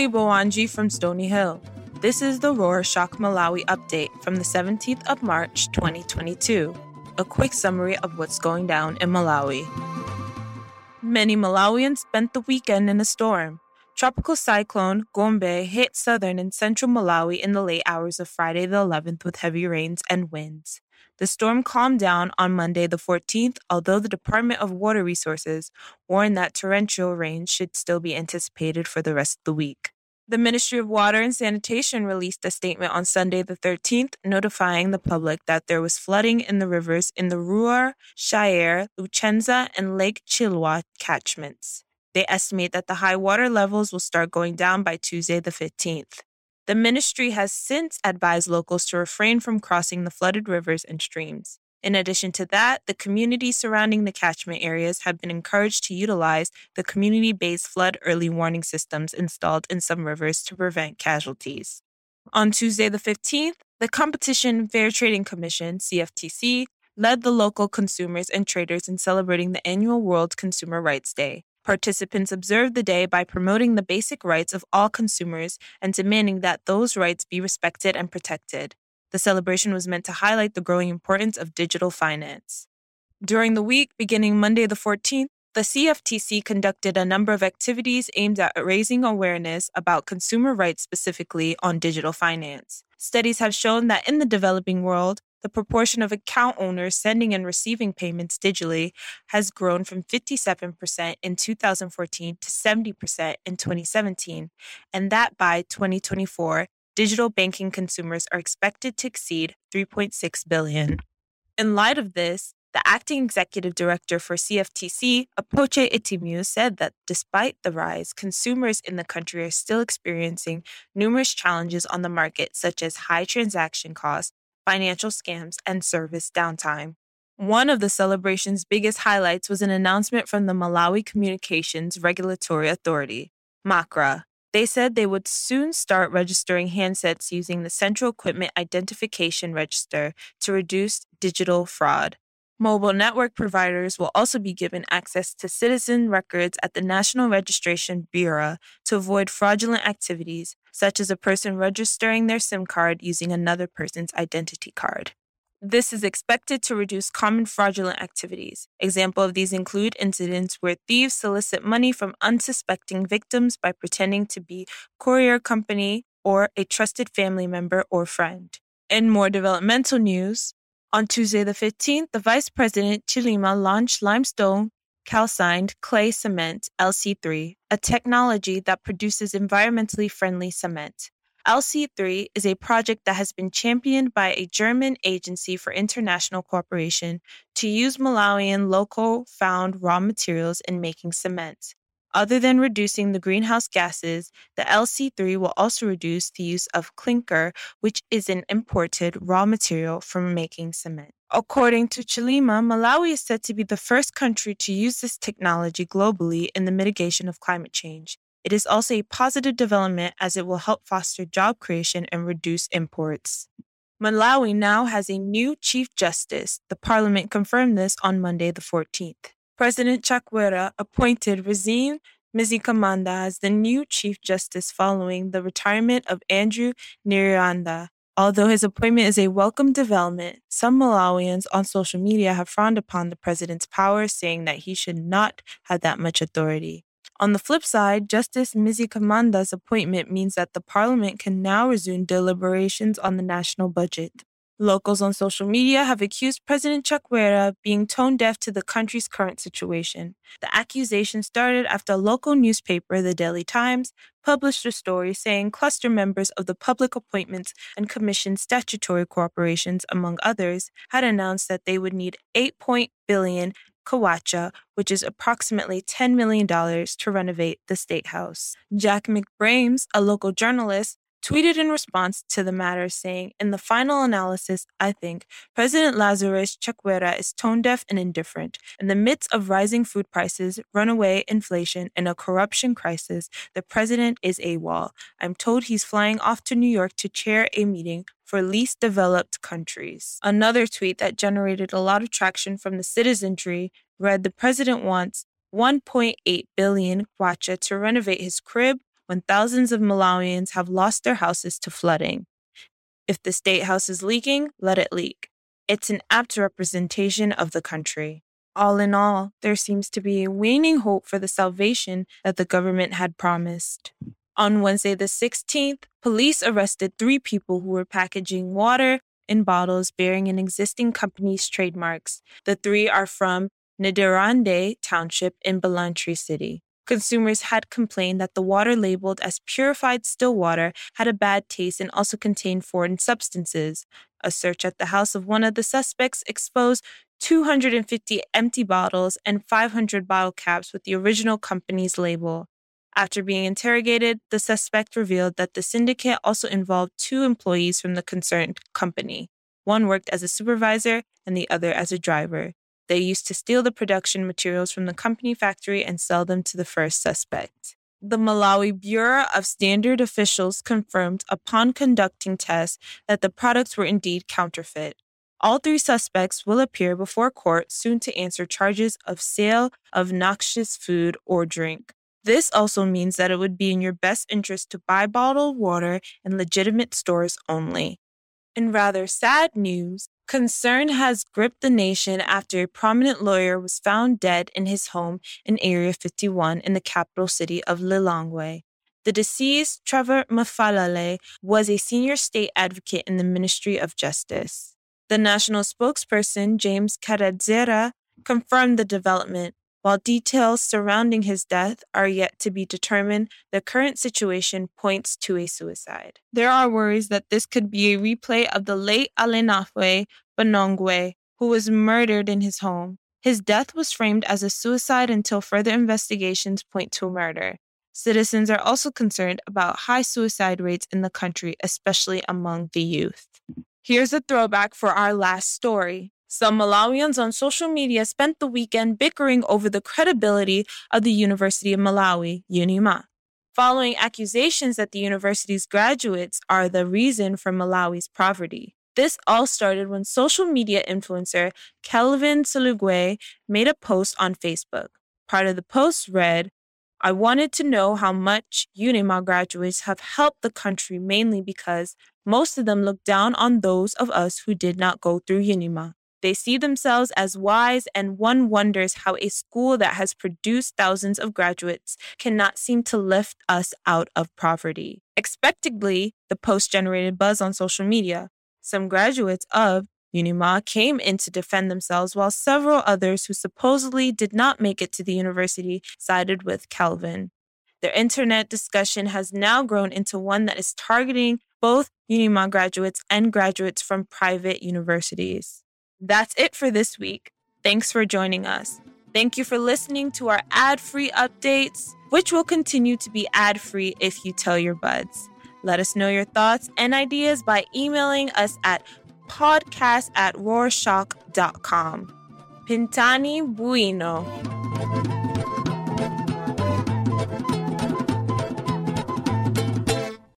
Shirley Bowanji from Stony Hill. This is the Rorshok Malawi update from the 17th of March 2022. A quick summary of what's going down in Malawi. Many Malawians spent the weekend in a storm. Tropical cyclone Gombe hit southern and central Malawi in the late hours of Friday the 11th with heavy rains and winds. The storm calmed down on Monday the 14th, although the Department of Water Resources warned that torrential rain should still be anticipated for the rest of the week. The Ministry of Water and Sanitation released a statement on Sunday the 13th notifying the public that there was flooding in the rivers in the Ruo, Shire, Lucenza, and Lake Chilwa catchments. They estimate that the high water levels will start going down by Tuesday the 15th. The ministry has since advised locals to refrain from crossing the flooded rivers and streams. In addition to that, the communities surrounding the catchment areas have been encouraged to utilize the community based flood early warning systems installed in some rivers to prevent casualties. On Tuesday, the 15th, the Competition Fair Trading Commission, CFTC, led the local consumers and traders in celebrating the annual World Consumer Rights Day. Participants observed the day by promoting the basic rights of all consumers and demanding that those rights be respected and protected. The celebration was meant to highlight the growing importance of digital finance. During the week, beginning Monday the 14th, the CFTC conducted a number of activities aimed at raising awareness about consumer rights specifically on digital finance. Studies have shown that in the developing world, the proportion of account owners sending and receiving payments digitally has grown from 57% in 2014 to 70% in 2017, and that by 2024, digital banking consumers are expected to exceed 3.6 billion. In light of this, the acting executive director for CFTC, Apoche Itimu, said that despite the rise, consumers in the country are still experiencing numerous challenges on the market, such as high transaction costs, financial scams, and service downtime. One of the celebration's biggest highlights was an announcement from the Malawi Communications Regulatory Authority, MACRA. They said they would soon start registering handsets using the Central Equipment Identification Register to reduce digital fraud. Mobile network providers will also be given access to citizen records at the National Registration Bureau to avoid fraudulent activities, such as a person registering their SIM card using another person's identity card. This is expected to reduce common fraudulent activities. Example of these include incidents where thieves solicit money from unsuspecting victims by pretending to be courier company or a trusted family member or friend. In more developmental news, on Tuesday, the 15th, the Vice President Chilima launched limestone calcined clay cement, LC3, a technology that produces environmentally friendly cement. LC3 is a project that has been championed by a German agency for international cooperation to use Malawian local found raw materials in making cement. Other than reducing the greenhouse gases, the LC3 will also reduce the use of clinker, which is an imported raw material for making cement. According to Chilima, Malawi is said to be the first country to use this technology globally in the mitigation of climate change. It is also a positive development as it will help foster job creation and reduce imports. Malawi now has a new Chief Justice. The Parliament confirmed this on Monday, the 14th. President Chakwera appointed Rizine Mzikamanda as the new Chief Justice following the retirement of Andrew Nyirenda. Although his appointment is a welcome development, some Malawians on social media have frowned upon the president's power, saying that he should not have that much authority. On the flip side, Justice Mzikamanda's appointment means that the parliament can now resume deliberations on the national budget. Locals on social media have accused President Chakwera of being tone deaf to the country's current situation. The accusation started after a local newspaper, the Daily Times, published a story saying cluster members of the Public Appointments and Commission Statutory Corporations, among others, had announced that they would need 8 billion kwacha, which is approximately $10 million, to renovate the State House. Jack McBrames, a local journalist, tweeted in response to the matter saying, In the final analysis, I think President Lazarus Chakwera is tone deaf and indifferent. In the midst of rising food prices, runaway inflation, and a corruption crisis, the president is AWOL. I'm told he's flying off to New York to chair a meeting for least developed countries. Another tweet that generated a lot of traction from the citizenry read The president wants 1.8 billion kwacha to renovate his crib, when thousands of Malawians have lost their houses to flooding. If the state house is leaking, let it leak. It's an apt representation of the country. All in all, there seems to be a waning hope for the salvation that the government had promised. On Wednesday, the 16th, police arrested three people who were packaging water in bottles bearing an existing company's trademarks. The three are from Ndirande Township in Blantyre City. Consumers had complained that the water labeled as purified still water had a bad taste and also contained foreign substances. A search at the house of one of the suspects exposed 250 empty bottles and 500 bottle caps with the original company's label. After being interrogated, the suspect revealed that the syndicate also involved two employees from the concerned company. One worked as a supervisor and the other as a driver. They used to steal the production materials from the company factory and sell them to the first suspect. The Malawi Bureau of Standard officials confirmed upon conducting tests that the products were indeed counterfeit. All three suspects will appear before court soon to answer charges of sale of noxious food or drink. This also means that it would be in your best interest to buy bottled water in legitimate stores only. In rather sad news, concern has gripped the nation after a prominent lawyer was found dead in his home in Area 51 in the capital city of Lilongwe. The deceased, Trevor Mafalale, was a senior state advocate in the Ministry of Justice. The national spokesperson, James Kadadzera, confirmed the development, while details surrounding his death are yet to be determined, the current situation points to a suicide. There are worries that this could be a replay of the late Alenafwe Banongwe, who was murdered in his home. His death was framed as a suicide until further investigations point to a murder. Citizens are also concerned about high suicide rates in the country, especially among the youth. Here's a throwback for our last story. Some Malawians on social media spent the weekend bickering over the credibility of the University of Malawi, UNIMA, following accusations that the university's graduates are the reason for Malawi's poverty. This all started when social media influencer Kelvin Salugwe made a post on Facebook. Part of the post read, I wanted to know how much UNIMA graduates have helped the country mainly because most of them look down on those of us who did not go through UNIMA. They see themselves as wise, and one wonders how a school that has produced thousands of graduates cannot seem to lift us out of poverty. Expectedly, the post generated buzz on social media. Some graduates of Unima came in to defend themselves, while several others who supposedly did not make it to the university sided with Calvin. Their internet discussion has now grown into one that is targeting both Unima graduates and graduates from private universities. That's it for this week. Thanks for joining us. Thank you for listening to our ad free updates, which will continue to be ad free if you tell your buds. Let us know your thoughts and ideas by emailing us at podcast at rorshok.com. Pintani Bueno.